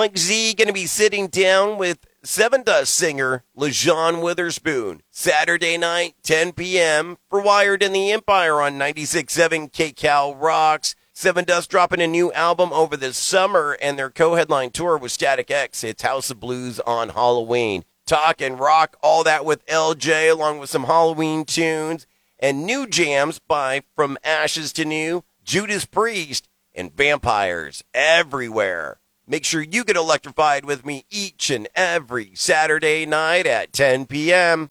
Mike Z going to be sitting down with Sevendust singer Lajon Witherspoon Saturday night, 10 p.m. for Wired in the Empire on 96.7 KCal Rocks. Sevendust dropping a new album over the summer, and their co-headline tour with Static X. It's House of Blues on Halloween. Talk and rock, all that with LJ, along with some Halloween tunes and new jams by From Ashes to New, Judas Priest, and Vampires everywhere. Make sure you get electrified with me each and every Saturday night at 10 p.m.